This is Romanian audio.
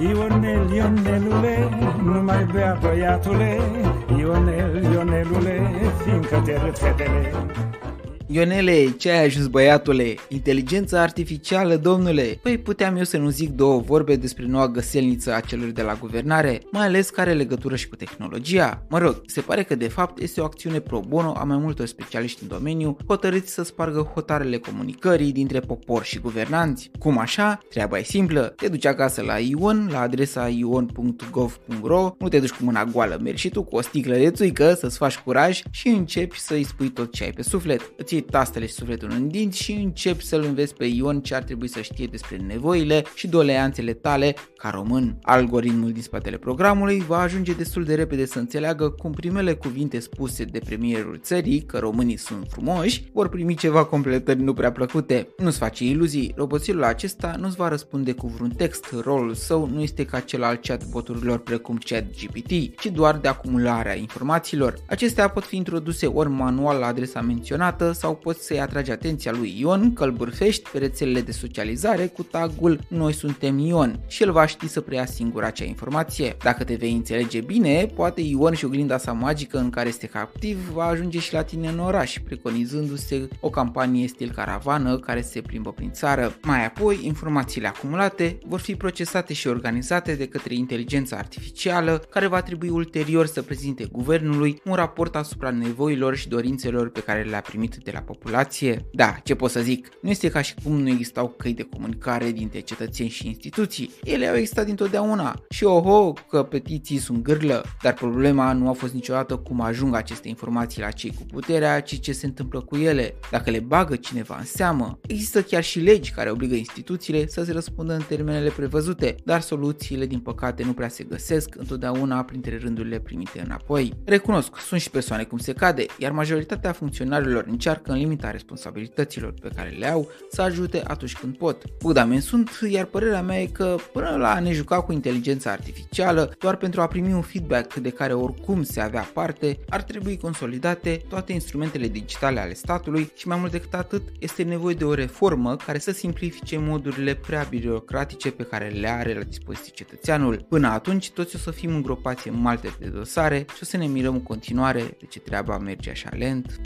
Ionel, Ionelule, nu mai bea băiatule. Ionel, Ionelule, fiindcă te râd fetele Ionele, ce ai ajuns băiatule? Inteligența artificială, domnule? Păi puteam eu să nu zic două vorbe despre noua găselniță a celor de la guvernare, mai ales care are legătură și cu tehnologia. Mă rog, se pare că de fapt este o acțiune pro bono a mai multor specialiști în domeniu, hotărâți să spargă hotarele comunicării dintre popor și guvernanți. Cum așa? Treaba e simplă. Te duci acasă la Ion, la adresa ion.gov.ro, nu te duci cu mâna goală, mergi și tu cu o sticlă de țuică să-ți faci curaj și începi să-i spui tot ce ai pe suflet. Îți tastele și sufletul în dinți și începi să-l înveți pe Ion ce ar trebui să știe despre nevoile și doleanțele tale ca român. Algoritmul din spatele programului va ajunge destul de repede să înțeleagă cum primele cuvinte spuse de premierul țării, că românii sunt frumoși, vor primi ceva completări nu prea plăcute. Nu-ți face iluzii, roboțilul acesta nu-ți va răspunde cu vreun text, rolul său nu este ca cel al chatboturilor precum ChatGPT, ci doar de acumularea informațiilor. Acestea pot fi introduse ori manual la adresa menționată sau poți să-i atragi atenția lui Ion că îl bârfești pe rețelele de socializare cu tagul Noi suntem Ion și el va ști să preia singur acea informație. Dacă te vei înțelege bine, poate Ion și oglinda sa magică în care este captiv va ajunge și la tine în oraș, preconizându-se o campanie stil caravană care se plimbă prin țară. Mai apoi, informațiile acumulate vor fi procesate și organizate de către inteligența artificială, care va trebui ulterior să prezinte guvernului un raport asupra nevoilor și dorințelor pe care le-a primit de la populație? Da, ce pot să zic? Nu este ca și cum nu existau căi de comunicare dintre cetățeni și instituții. Ele au existat dintotdeauna. Și oho, că petiții sunt gârlă, dar problema nu a fost niciodată cum ajung aceste informații la cei cu puterea, ci ce se întâmplă cu ele. Dacă le bagă cineva în seamă, există chiar și legi care obligă instituțiile să se răspundă în termenele prevăzute, dar soluțiile din păcate nu prea se găsesc întotdeauna printre rândurile primite înapoi. Recunosc, sunt și persoane cum se cade, iar majoritatea funcționarilor încearcă în limita responsabilităților pe care le au să ajute atunci când pot. Bugdamen sunt, iar părerea mea e că până la a ne juca cu inteligența artificială, doar pentru a primi un feedback de care oricum se avea parte, ar trebui consolidate toate instrumentele digitale ale statului și mai mult decât atât, este nevoie de o reformă care să simplifice modurile prea birocratice pe care le are la dispoziție cetățeanul. Până atunci, toți o să fim îngropați în malte de dosare și o să ne mirăm în continuare de ce treaba merge așa lent.